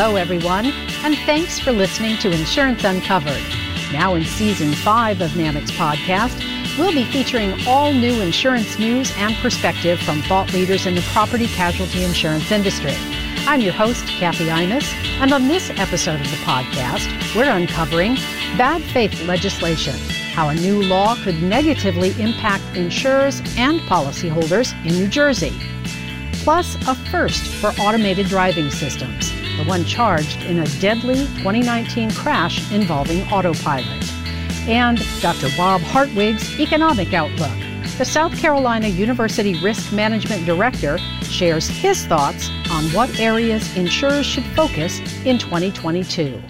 Hello, everyone, and thanks for listening to Insurance Uncovered. Now, in season five of NAMIC's podcast, we'll be featuring all new insurance news and perspective from thought leaders in the property casualty insurance industry. I'm your host, Kathy Imus, and on this episode of the podcast, we're uncovering bad faith legislation how a new law could negatively impact insurers and policyholders in New Jersey. Plus, a first for automated driving systems, the one charged in a deadly 2019 crash involving autopilot. And Dr. Bob Hartwig's economic outlook. The South Carolina University Risk Management Director shares his thoughts on what areas insurers should focus in 2022.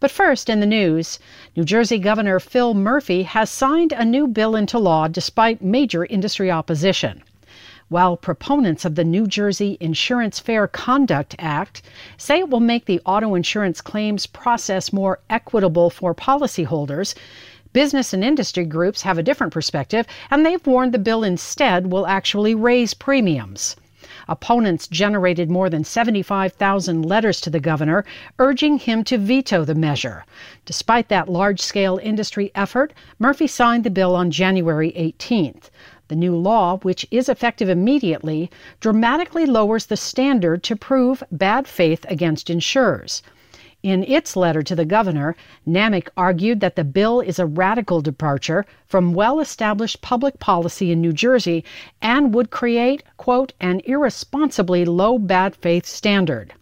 But first, in the news, New Jersey Governor Phil Murphy has signed a new bill into law despite major industry opposition. While proponents of the New Jersey Insurance Fair Conduct Act say it will make the auto insurance claims process more equitable for policyholders, business and industry groups have a different perspective, and they've warned the bill instead will actually raise premiums. Opponents generated more than 75,000 letters to the governor urging him to veto the measure. Despite that large scale industry effort, Murphy signed the bill on January 18th. The new law, which is effective immediately, dramatically lowers the standard to prove bad faith against insurers. In its letter to the governor, NAMIC argued that the bill is a radical departure from well established public policy in New Jersey and would create, quote, an irresponsibly low bad faith standard.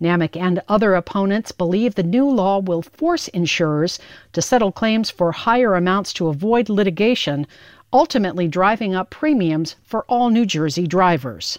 NAMIC and other opponents believe the new law will force insurers to settle claims for higher amounts to avoid litigation, ultimately driving up premiums for all New Jersey drivers.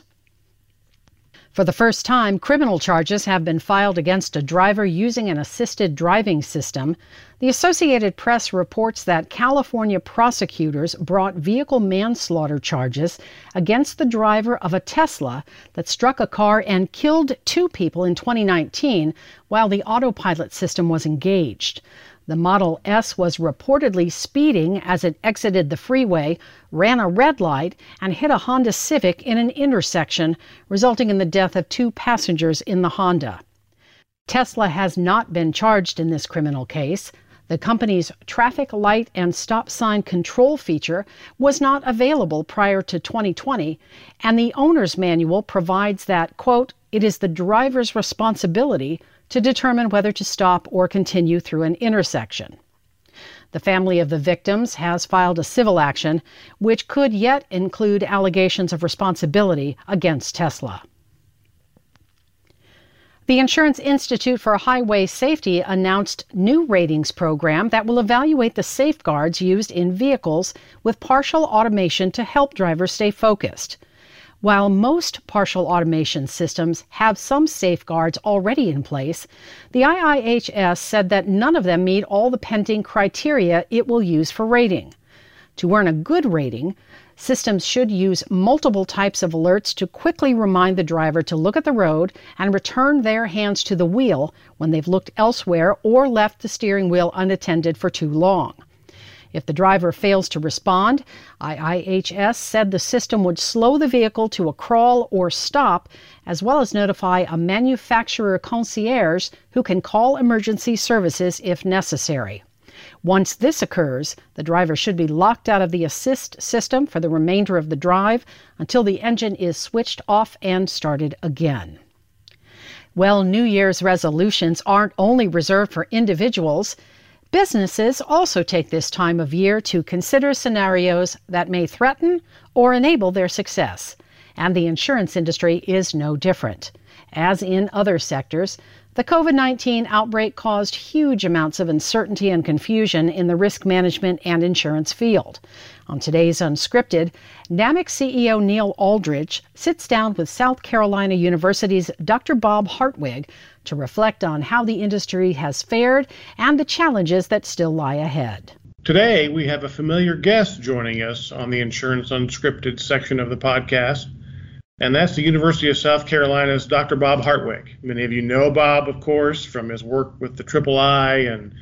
For the first time, criminal charges have been filed against a driver using an assisted driving system. The Associated Press reports that California prosecutors brought vehicle manslaughter charges against the driver of a Tesla that struck a car and killed two people in 2019 while the autopilot system was engaged. The Model S was reportedly speeding as it exited the freeway, ran a red light, and hit a Honda Civic in an intersection, resulting in the death of two passengers in the Honda. Tesla has not been charged in this criminal case. The company's traffic light and stop sign control feature was not available prior to 2020, and the owner's manual provides that, quote, it is the driver's responsibility to determine whether to stop or continue through an intersection. The family of the victims has filed a civil action, which could yet include allegations of responsibility against Tesla. The Insurance Institute for Highway Safety announced new ratings program that will evaluate the safeguards used in vehicles with partial automation to help drivers stay focused. While most partial automation systems have some safeguards already in place, the IIHS said that none of them meet all the pending criteria it will use for rating. To earn a good rating, systems should use multiple types of alerts to quickly remind the driver to look at the road and return their hands to the wheel when they've looked elsewhere or left the steering wheel unattended for too long. If the driver fails to respond, IIHS said the system would slow the vehicle to a crawl or stop, as well as notify a manufacturer concierge who can call emergency services if necessary. Once this occurs, the driver should be locked out of the assist system for the remainder of the drive until the engine is switched off and started again. Well, New Year's resolutions aren't only reserved for individuals. Businesses also take this time of year to consider scenarios that may threaten or enable their success, and the insurance industry is no different. As in other sectors, the COVID 19 outbreak caused huge amounts of uncertainty and confusion in the risk management and insurance field. On today's Unscripted, NAMIC CEO Neil Alldredge sits down with South Carolina University's Dr. Bob Hartwig to reflect on how the industry has fared and the challenges that still lie ahead. Today, we have a familiar guest joining us on the Insurance Unscripted section of the podcast, and that's the University of South Carolina's Dr. Bob Hartwig. Many of you know Bob, of course, from his work with the Triple I and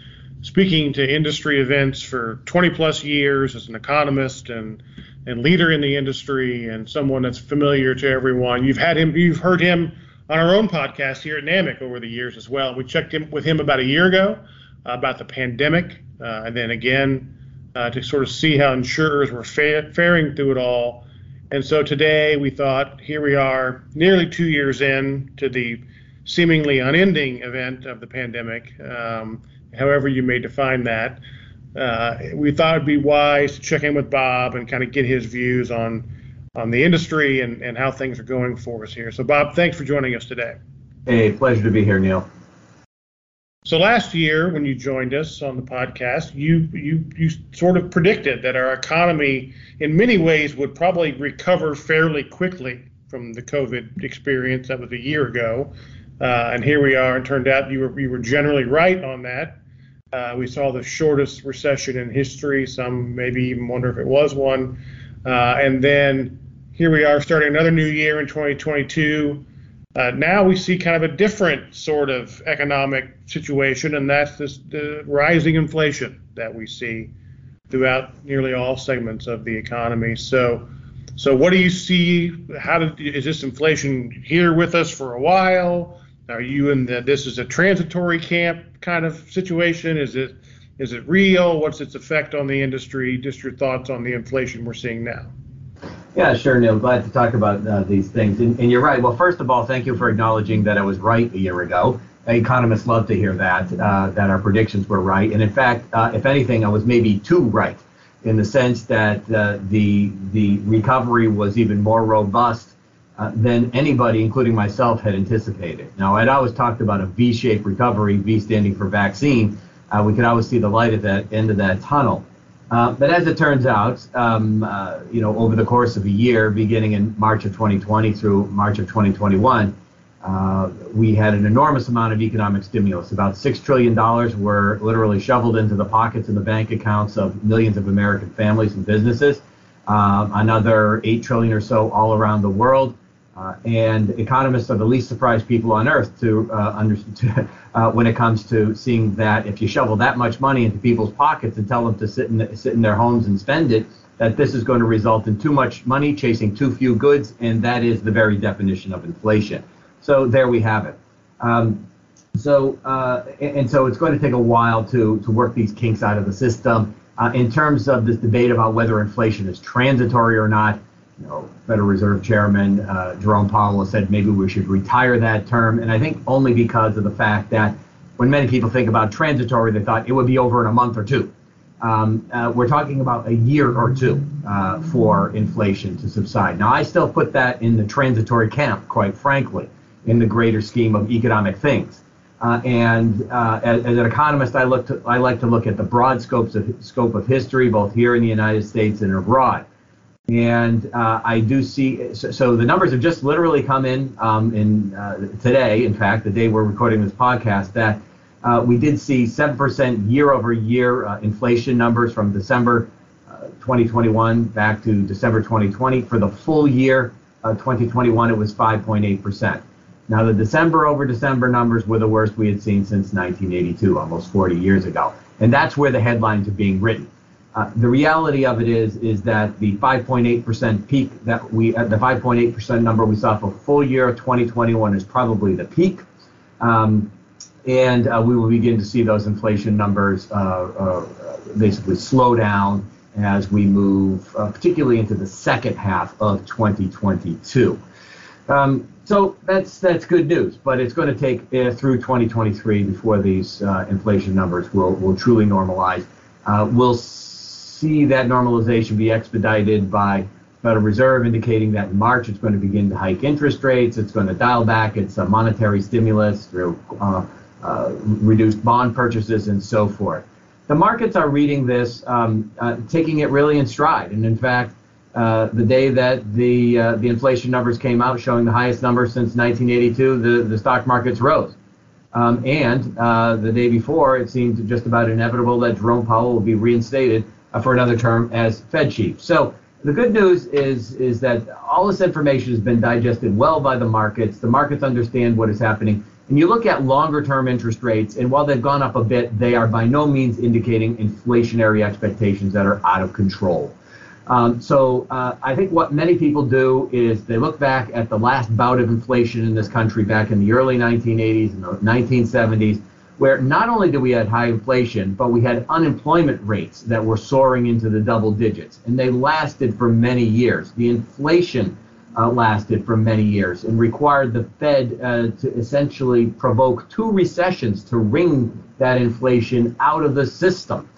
speaking to industry events for 20 plus years as an economist and and leader in the industry and someone that's familiar to everyone. You've had him, you've heard him on our own podcast here at NAMIC over the years as well. We checked in with him about a year ago uh, about the pandemic, uh, and then again uh, to sort of see how insurers were fa- faring through it all. And so today we thought, here we are, nearly two years in to the seemingly unending event of the pandemic, um, however you may define that. Uh, we thought it'd be wise to check in with Bob and kind of get his views on on the industry and, and how things are going for us here. So, Bob, thanks for joining us today. Hey, pleasure to be here, Neil. So last year, when you joined us on the podcast, you you you sort of predicted that our economy, in many ways, would probably recover fairly quickly from the COVID experience. That was a year ago, uh, and here we are. And turned out you were you were generally right on that. Uh, we saw the shortest recession in history. Some maybe even wonder if it was one. Uh, and then here we are starting another new year in 2022. Uh, now we see kind of a different sort of economic situation, and that's this, the rising inflation that we see throughout nearly all segments of the economy. So, so what do you see? How did, is this inflation here with us for a while? Are you in the this is a transitory camp kind of situation? Is it is it real? What's its effect on the industry? Just your thoughts on the inflation we're seeing now. Yeah, sure, Neil. Glad to talk about uh, these things. And, and, you're right. Well, first of all, thank you for acknowledging that I was right a year ago. Economists love to hear that, uh, that our predictions were right. And in fact, uh, if anything, I was maybe too right in the sense that uh, the, the recovery was even more robust uh, than anybody, including myself, had anticipated. Now, I'd always talked about a V-shaped recovery, V standing for vaccine. Uh, we could always see the light at the end of that tunnel. Uh, but as it turns out, um, uh, you know, over the course of a year, beginning in March of 2020 through March of 2021, uh, we had an enormous amount of economic stimulus. About six trillion dollars were literally shoveled into the pockets and the bank accounts of millions of American families and businesses. Uh, another eight trillion or so all around the world. Uh, and economists are the least surprised people on earth to, uh, under, to uh, when it comes to seeing that if you shovel that much money into people's pockets and tell them to sit in, sit in their homes and spend it, that this is going to result in too much money chasing too few goods, and that is the very definition of inflation. So there we have it. Um, so uh, and so it's going to take a while to to work these kinks out of the system. Uh, in terms of this debate about whether inflation is transitory or not, you know, Federal Reserve Chairman uh, Jerome Powell said maybe we should retire that term, and I think only because of the fact that when many people think about transitory, they thought it would be over in a month or two. Um, uh, we're talking about a year or two uh, for inflation to subside. Now, I still put that in the transitory camp, quite frankly, in the greater scheme of economic things. Uh, and uh, as, as, an economist, I look to, I like to look at the broad scopes of scope of history, both here in the United States and abroad. And uh, I do see, so, so, the numbers have just literally come in um, in uh, today, in fact, the day we're recording this podcast, that uh, we did see 7% year over year uh, inflation numbers from December uh, 2021 back to December 2020. For the full year 2021, it was 5.8%. Now, the December over December numbers were the worst we had seen since 1982, almost 40 years ago. And that's where the headlines are being written. Uh, the reality of it is is that the 5.8% peak that we uh, the 5.8% number we saw for full year 2021 is probably the peak, um, and uh, we will begin to see those inflation numbers uh, uh, basically slow down as we move, particularly into the second half of 2022. Um, so that's that's good news, but it's going to take through 2023 before these inflation numbers will will truly normalize. we'll see that normalization be expedited by Federal Reserve indicating that in March it's going to begin to hike interest rates. It's going to dial back its uh, monetary stimulus through uh, uh, reduced bond purchases and so forth. The markets are reading this, um, uh, taking it really in stride. And in fact, uh, the day that the uh, the inflation numbers came out, showing the highest number since 1982, the, the stock markets rose. Um, and the day before, it seemed just about inevitable that Jerome Powell will be reinstated uh, for another term as Fed chief. So the good news is is that all this information has been digested well by the markets. The markets understand what is happening. And you look at longer term interest rates, and while they've gone up a bit, they are by no means indicating inflationary expectations that are out of control. Um, so uh, I think what many people do is they look back at the last bout of inflation in this country back in the early 1980s and the 1970s, where not only did we have high inflation, but we had unemployment rates that were soaring into the double digits, and they lasted for many years. The inflation uh, lasted for many years and required the Fed uh, to essentially provoke two recessions to wring that inflation out of the system.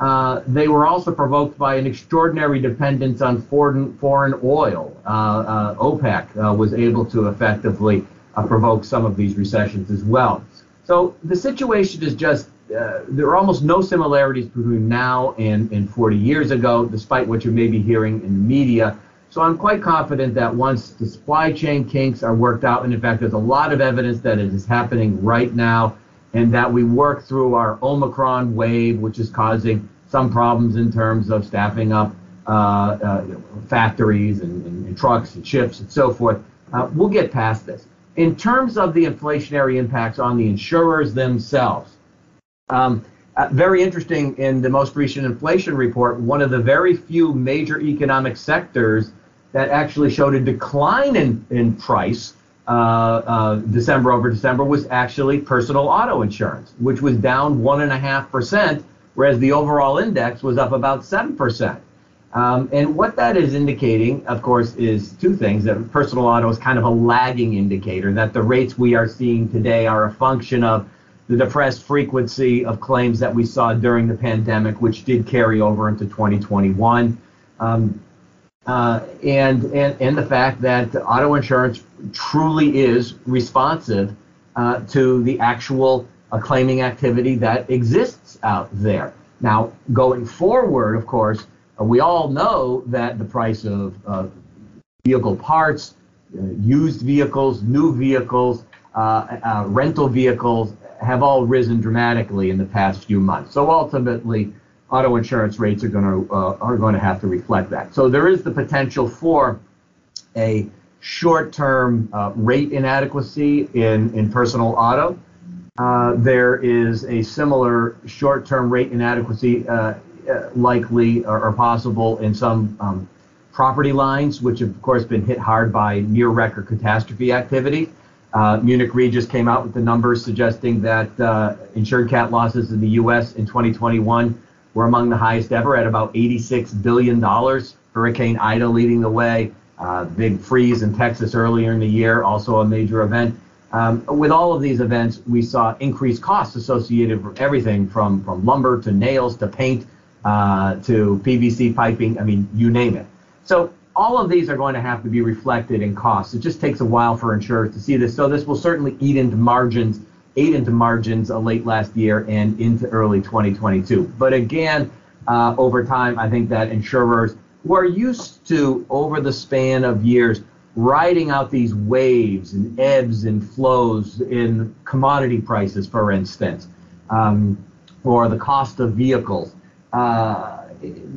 Uh, they were also provoked by an extraordinary dependence on foreign, foreign oil. Uh, uh, OPEC uh, was able to effectively provoke some of these recessions as well. So the situation is just, there are almost no similarities between now and, and 40 years ago, despite what you may be hearing in the media. So I'm quite confident that once the supply chain kinks are worked out, and in fact, there's a lot of evidence that it is happening right now, and that we work through our Omicron wave, which is causing some problems in terms of staffing up uh, uh, factories and, and, and, trucks and ships and so forth. Uh, we'll get past this. In terms of the inflationary impacts on the insurers themselves, um, uh, very interesting in the most recent inflation report, one of the very few major economic sectors that actually showed a decline in, in price uh, uh, December over December was actually personal auto insurance, which was down 1.5% whereas the overall index was up about 7%. Um, and what that is indicating, of course, is two things. That personal auto is kind of a lagging indicator, that the rates we are seeing today are a function of the depressed frequency of claims that we saw during the pandemic, which did carry over into 2021. Um, uh, and, and, and the fact that auto insurance truly is responsive uh, to the actual uh, claiming activity that exists out there. Now, going forward, of course, we all know that the price of uh, vehicle parts, uh, used vehicles, new vehicles, uh, uh, rental vehicles have all risen dramatically in the past few months. So ultimately, auto insurance rates are going to uh, are going to have to reflect that. So there is the potential for a short-term rate inadequacy in in personal auto. Uh, there is a similar short-term rate inadequacy uh, uh, likely or, or, possible in some um, property lines, which have, of course, been hit hard by near-record catastrophe activity. Uh, Munich Re just came out with the numbers suggesting that uh, insured cat losses in the U.S. in 2021 were among the highest ever at about $86 billion. Hurricane Ida leading the way. big freeze in Texas earlier in the year, also a major event. Um, with all of these events, we saw increased costs associated with everything from, from lumber to nails to paint uh, to PVC piping. I mean, you name it. So all of these are going to have to be reflected in costs. It just takes a while for insurers to see this. So this will certainly eat into margins, ate into margins uh, late last year and into early 2022. But again, uh, over time, I think that insurers who are used to, over the span of years, riding out these waves and ebbs and flows in commodity prices, for instance, um, or the cost of vehicles. Uh,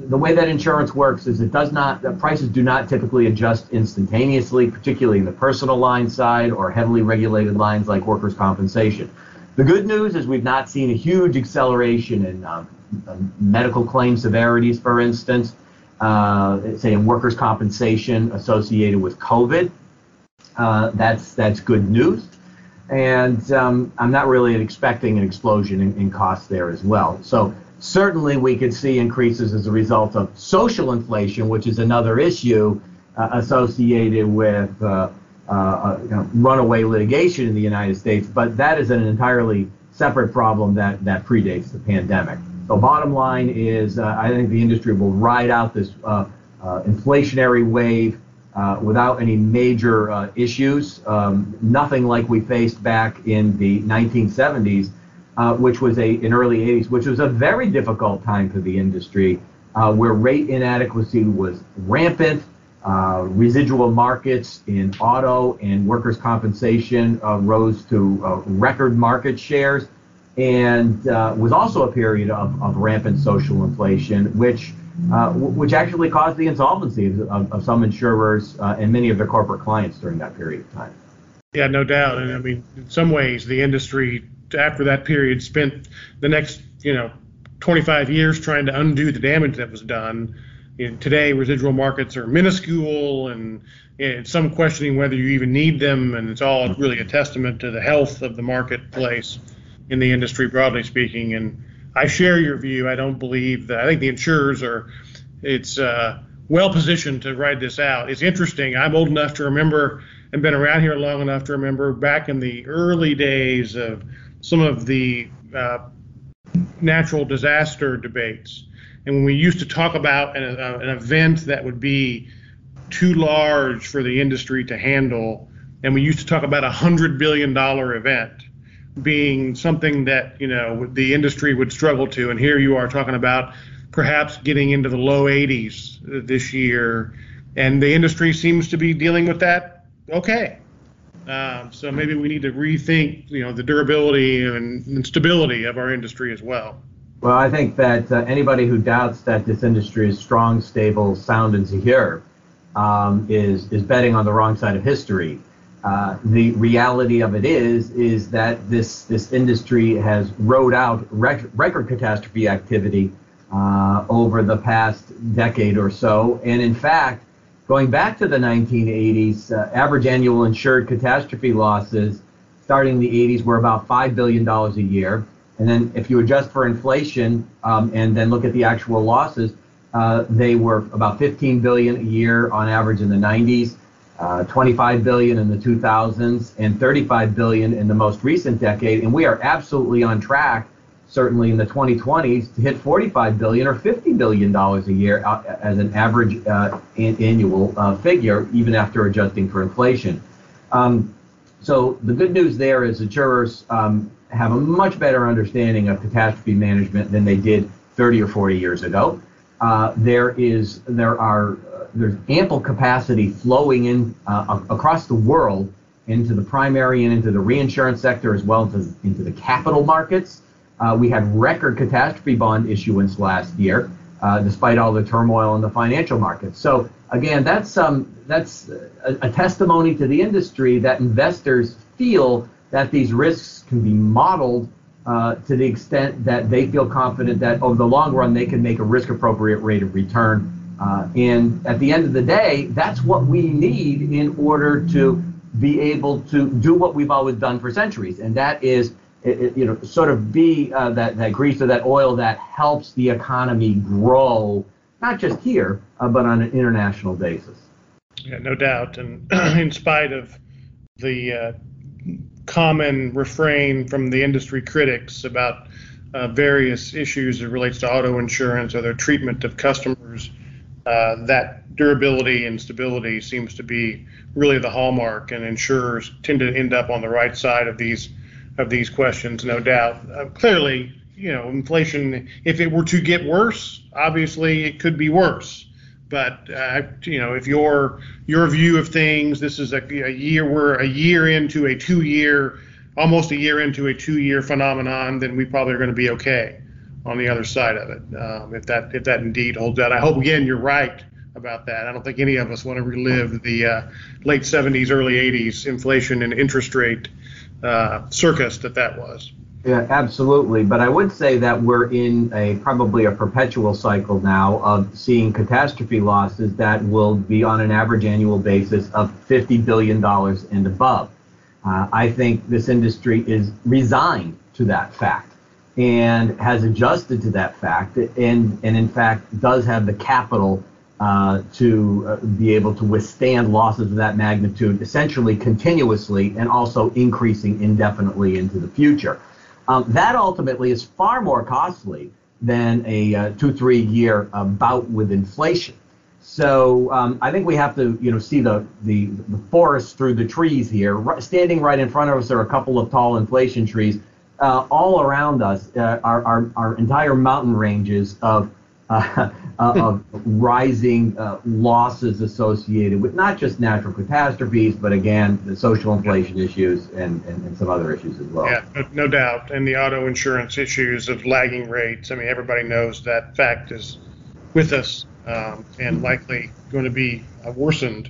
the way that insurance works is it does not, the prices do not typically adjust instantaneously, particularly in the personal line side or heavily regulated lines like workers' compensation. The good news is we've not seen a huge acceleration in um, medical claim severities, for instance uh, say in workers' compensation associated with COVID. Uh, that's that's good news, and um, I'm not really expecting an explosion in, in, costs there as well. So certainly we could see increases as a result of social inflation, which is another issue uh, associated with uh, uh, uh, you know, runaway litigation in the United States. But that is an entirely separate problem that that predates the pandemic. So bottom line is, uh, I think the industry will ride out this uh, inflationary wave without any major issues. Um, nothing like we faced back in the 1970s, uh, which was a in early 80s, which was a very difficult time for the industry, where rate inadequacy was rampant. residual markets in auto and workers' compensation rose to record market shares and uh, was also a period of, of rampant social inflation, which uh, which actually caused the insolvency of, of some insurers uh, and many of their corporate clients during that period of time. Yeah, no doubt. And I mean, in some ways, the industry after that period spent the next, you know, 25 years trying to undo the damage that was done you know, today residual markets are minuscule and it's some questioning whether you even need them, and it's all really a testament to the health of the marketplace in the industry, broadly speaking. And I share your view. I don't believe that. I think the insurers are, it's uh, well positioned to ride this out. It's interesting. I'm old enough to remember and been around here long enough to remember back in the early days of some of the uh, natural disaster debates. And when we used to talk about an, uh, an event that would be too large for the industry to handle, and we used to talk about a hundred billion dollar event being something that you know the industry would struggle to, and here you are talking about perhaps getting into the low 80s this year, and the industry seems to be dealing with that okay. Um, so maybe we need to rethink, you know, the durability and, and stability of our industry as well. Well, I think that uh, anybody who doubts that this industry is strong, stable, sound, and secure um, is is betting on the wrong side of history. Uh, the reality of it is is that this this industry has rode out rec- record catastrophe activity uh, over the past decade or so, and in fact, going back to the 1980s, uh, average annual insured catastrophe losses starting in the 80s were about five billion dollars a year, and then if you adjust for inflation um, and then look at the actual losses, uh, they were about 15 billion a year on average in the 90s, uh, 25 billion in the 2000s, and 35 billion in the most recent decade. And we are absolutely on track, certainly in the 2020s, to hit 45 billion or 50 billion dollars a year as an average uh, an annual uh, figure, even after adjusting for inflation. Um, so the good news there is insurers um, have a much better understanding of catastrophe management than they did 30 or 40 years ago uh, there is there are there's ample capacity flowing in uh, across the world into the primary and into the reinsurance sector as well as into the capital markets. Uh, we had record catastrophe bond issuance last year, uh, despite all the turmoil in the financial markets. So again, that's um, that's a, a testimony to the industry that investors feel that these risks can be modeled uh, to the extent that they feel confident that over the long run they can make a risk appropriate rate of return. Uh, and at the end of the day, that's what we need in order to be able to do what we've always done for centuries, and that is, you know, sort of be uh, that that grease or that oil that helps the economy grow, not just here, uh, but on an international basis. Yeah, no doubt, and in spite of the uh, common refrain from the industry critics about uh, various issues that relates to auto insurance or their treatment of customers. Uh, that durability and stability seems to be really the hallmark, and insurers tend to end up on the right side of these of these questions, no doubt. Uh, clearly, you know, inflation. If it were to get worse, obviously it could be worse. But uh, you know, if your your view of things, this is a, a year we're a year into a two year, almost a year into a two year phenomenon, then we probably are going to be okay on the other side of it. Um, if that if that indeed holds out, I hope again you're right about that. I don't think any of us want to relive the uh, late 70s, early 80s inflation and interest rate uh, circus that that was. Yeah, absolutely. But I would say that we're in a probably a perpetual cycle now of seeing catastrophe losses that will be on an average annual basis of $50 billion and above. Uh, I think this industry is resigned to that fact and has adjusted to that fact and, and in fact does have the capital uh, to uh, be able to withstand losses of that magnitude essentially continuously and also increasing indefinitely into the future. Um, that ultimately is far more costly than a uh, two, three year uh, bout with inflation. So um, I think we have to, you know, see the, the, the forest through the trees here. standing right in front of us are a couple of tall inflation trees. Uh, all around us are, are, are entire mountain ranges of uh, of rising uh, losses associated with not just natural catastrophes, but again, the social inflation issues and, and, and some other issues as well. Yeah, no, no, doubt. And the auto insurance issues of lagging rates. I mean, everybody knows that fact is with us um, and likely going to be uh, worsened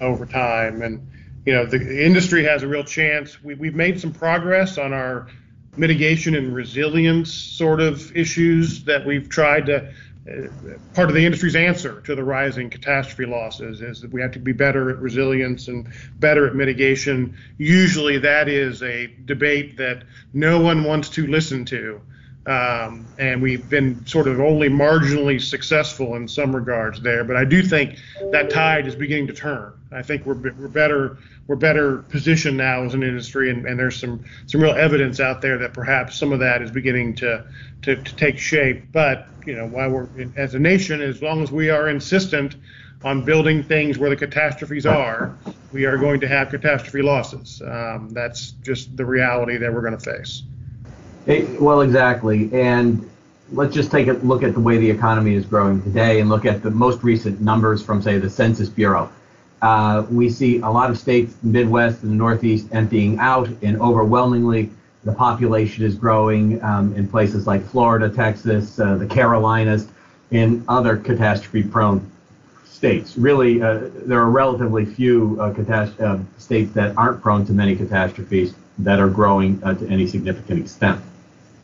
over time. And, you know, the industry has a real chance. We, we've made some progress on our mitigation and resilience sort of issues that we've tried to part of the industry's answer to the rising catastrophe losses is that we have to be better at resilience and better at mitigation. Usually, that is a debate that no one wants to listen to. Um, and we've been sort of only marginally successful in some regards there. But I do think that tide is beginning to turn. I think we're we're better we're better positioned now as an industry, and, and there's some some real evidence out there that perhaps some of that is beginning to, to to take shape. But you know, while we're as a nation, as long as we are insistent on building things where the catastrophes are, we are going to have catastrophe losses. Um, that's just the reality that we're going to face. Hey, well, exactly. And let's just take a look at the way the economy is growing today and look at the most recent numbers from, say, the Census Bureau. Uh, we see a lot of states, Midwest and the Northeast, emptying out, and overwhelmingly, the population is growing um, in places like Florida, Texas, uh, the Carolinas, and other catastrophe-prone states. Really, uh, there are relatively few uh, uh, states that aren't prone to many catastrophes that are growing uh, to any significant extent.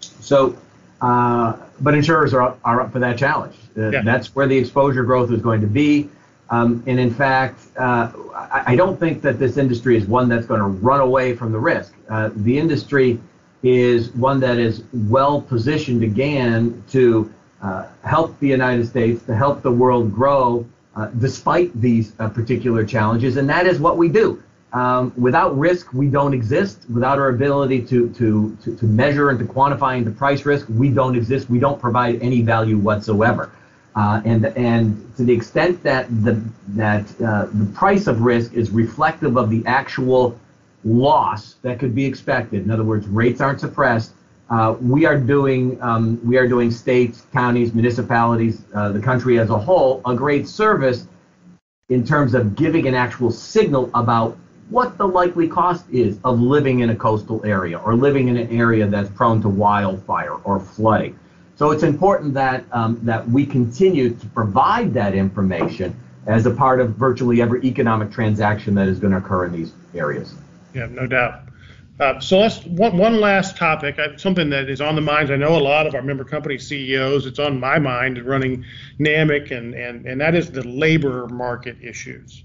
So, but insurers are up, are up for that challenge. Yeah. That's where the exposure growth is going to be. Um, and in fact, uh, I, I, don't think that this industry is one that's going to run away from the risk. Uh, the industry is one that is well positioned again to uh, help the United States, to help the world grow uh, despite these uh, particular challenges. And that is what we do. Um, without risk, we don't exist. Without our ability to, to, to, to measure and to quantify and to price risk, we don't exist. We don't provide any value whatsoever. Uh, and and to the extent that the that uh, the price of risk is reflective of the actual loss that could be expected, in other words, rates aren't suppressed. Uh, we are doing um, we are doing states, counties, municipalities, uh, the country as a whole a great service in terms of giving an actual signal about what the likely cost is of living in a coastal area or living in an area that's prone to wildfire or flooding. So it's important that um, that we continue to provide that information as a part of virtually every economic transaction that is going to occur in these areas. Yeah, no doubt. Uh, so let's one, one last topic, something that is on the minds. I know a lot of our member company CEOs. It's on my mind running NAMIC, and and and that is the labor market issues.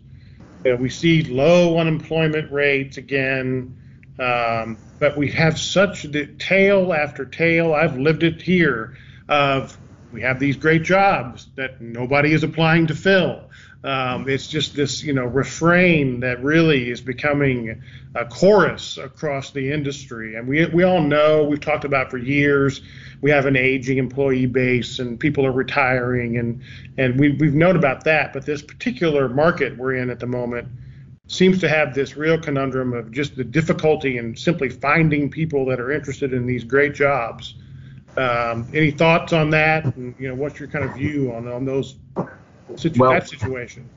You know, we see low unemployment rates again. Um, but we have such the tale after tale. I've lived it here of we have these great jobs that nobody is applying to fill. Um, it's just this, you know, refrain that really is becoming a chorus across the industry. And we, we all know, we've talked about for years, we have an aging employee base and people are retiring, and, and we, we've known about that. But this particular market we're in at the moment seems to have this real conundrum of just the difficulty in simply finding people that are interested in these great jobs. Um, any thoughts on that? And, you know, what's your kind of view on on those situ- well, that situation?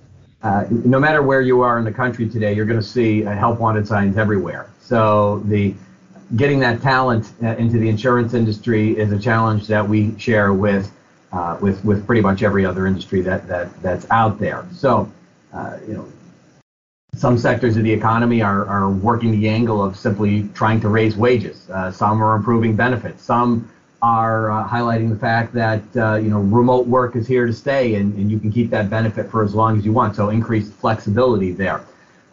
Uh, no matter where you are in the country today, you're going to see uh, help wanted signs everywhere. So the getting that talent uh, into the insurance industry is a challenge that we share with uh, with with pretty much every other industry that that that's out there. So uh, you know some sectors of the economy are, are working the angle of simply trying to raise wages. Uh, some are improving benefits. Some are uh, highlighting the fact that uh, you know remote work is here to stay, and, and you can keep that benefit for as long as you want. So increased flexibility there.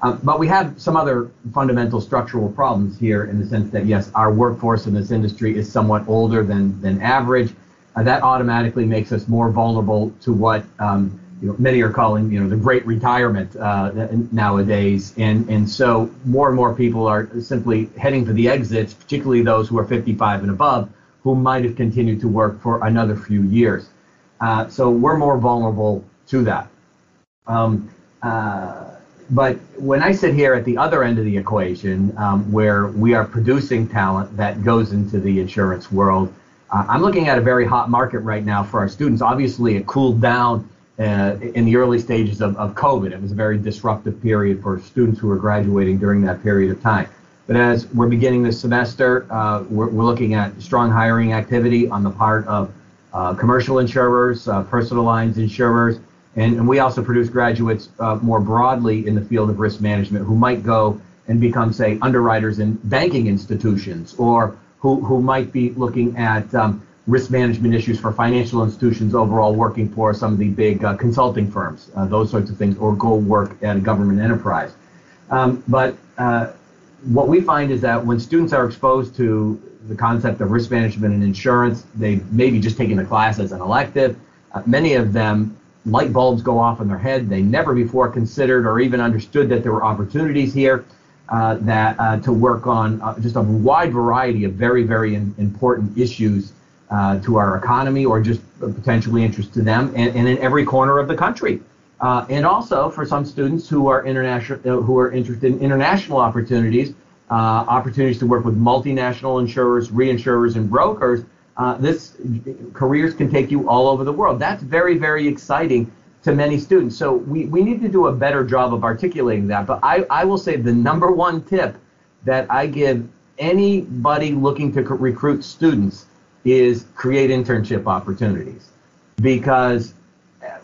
Uh, but we have some other fundamental structural problems here in the sense that yes, our workforce in this industry is somewhat older than than average. Uh, that automatically makes us more vulnerable to what um, you know, many are calling, you know, the great retirement uh, nowadays. And, and so more and more people are simply heading for the exits, particularly those who are 55 and above, who might have continued to work for another few years. Uh, so we're more vulnerable to that. Um, uh, but when I sit here at the other end of the equation, um, where we are producing talent that goes into the insurance world, uh, I'm looking at a very hot market right now for our students. Obviously, it cooled down uh, in the early stages of, of COVID. It was a very disruptive period for students who were graduating during that period of time. But as we're beginning this semester, uh, we're, we're, looking at strong hiring activity on the part of uh, commercial insurers, uh, personal lines insurers, and, and, we also produce graduates uh, more broadly in the field of risk management who might go and become, say, underwriters in banking institutions or who, who might be looking at um, risk management issues for financial institutions overall working for some of the big uh, consulting firms, uh, those sorts of things, or go work at a government enterprise. Um, but uh, what we find is that when students are exposed to the concept of risk management and insurance, they maybe just taking the class as an elective. Uh, many of them, light bulbs go off in their head. They never before considered or even understood that there were opportunities here uh, that uh, to work on uh, just a wide variety of very, very in, important issues uh, to our economy or just potentially interest to them and, and in every corner of the country. Uh, and also for some students who are international, uh, who are interested in international opportunities, uh, opportunities to work with multinational insurers, reinsurers, and brokers. Uh, this careers can take you all over the world. That's very, very exciting to many students. So we, we need to do a better job of articulating that. But I, I will say the number one tip that I give anybody looking to recruit students is create internship opportunities because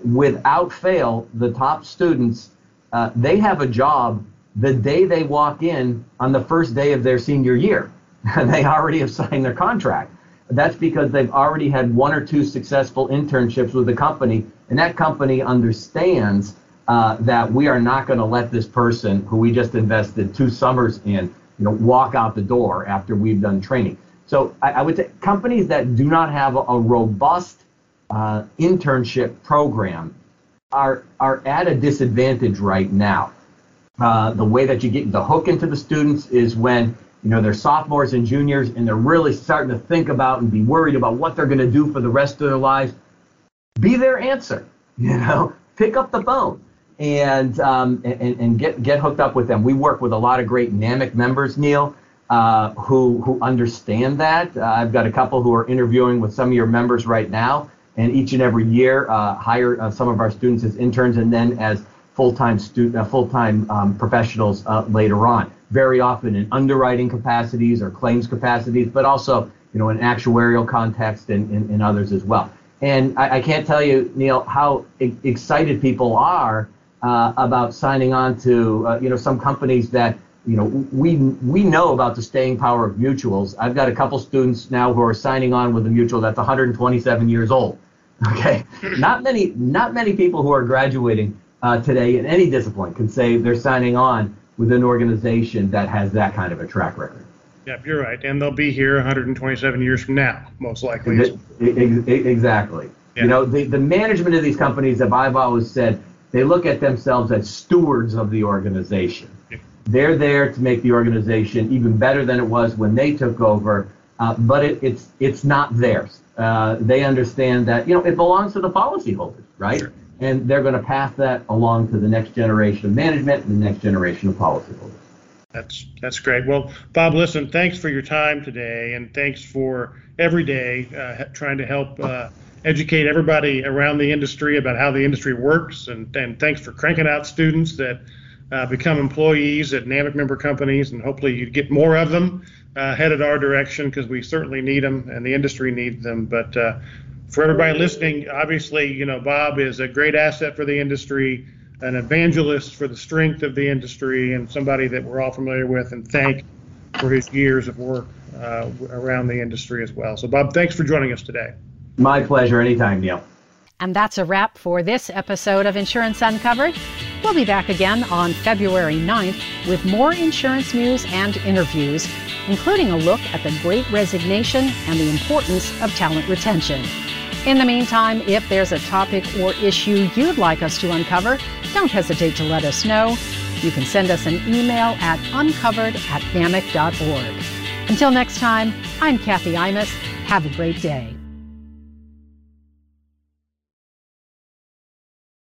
without fail, the top students, uh, they have a job the day they walk in on the first day of their senior year. they already have signed their contract. That's because they've already had one or two successful internships with the company, and that company understands uh, that we are not going to let this person who we just invested two summers in, you know, walk out the door after we've done training. So I, I would say companies that do not have a, a robust uh, internship program are are at a disadvantage right now. Uh, the way that you get the hook into the students is when you know they're sophomores and juniors and they're really starting to think about and be worried about what they're going to do for the rest of their lives. Be their answer. You know, pick up the phone and um, and, and get get hooked up with them. We work with a lot of great NAMIC members, Neil. Uh, who who understand that. Uh, I've got a couple who are interviewing with some of your members right now, and each and every year uh, hire uh, some of our students as interns and then as full-time student, uh, full-time um, professionals uh, later on. Very often in underwriting capacities or claims capacities, but also you know in actuarial context and, and, others as well. And I, I, can't tell you, Neil, how e- excited people are uh, about signing on to uh, you know some companies that you know we we know about the staying power of mutuals. I've got a couple students now who are signing on with a mutual that's 127 years old. Okay, not many, not many people who are graduating uh, today in any discipline can say they're signing on with an organization that has that kind of a track record. Yep, you're right, and they'll be here 127 years from now, most likely. Exactly. Yeah. You know, the, the management of these companies, as I've always said, they look at themselves as stewards of the organization. Yeah. They're there to make the organization even better than it was when they took over, uh, but it, it's it's not theirs uh, they understand that you know it belongs to the policyholders, right? Sure. And they're going to pass that along to the next generation of management and the next generation of policyholders. That's that's great. Well, Bob, listen, thanks for your time today, and thanks for every day uh, trying to help uh, educate everybody around the industry about how the industry works, and, and thanks for cranking out students that uh, become employees at NAMIC member companies, and hopefully you get more of them uh, headed our direction because we certainly need them and the industry needs them. But uh, for everybody listening, obviously, you know, Bob is a great asset for the industry, an evangelist for the strength of the industry, and somebody that we're all familiar with and thank for his years of work uh, around the industry as well. So, Bob, thanks for joining us today. My pleasure. Anytime, Neil. And that's a wrap for this episode of Insurance Uncovered. We'll be back again on February 9th with more insurance news and interviews including a look at the great resignation and the importance of talent retention. In the meantime, if there's a topic or issue you'd like us to uncover, don't hesitate to let us know. You can send us an email at uncovered at. Until next time, I'm Kathy Imus. Have a great day.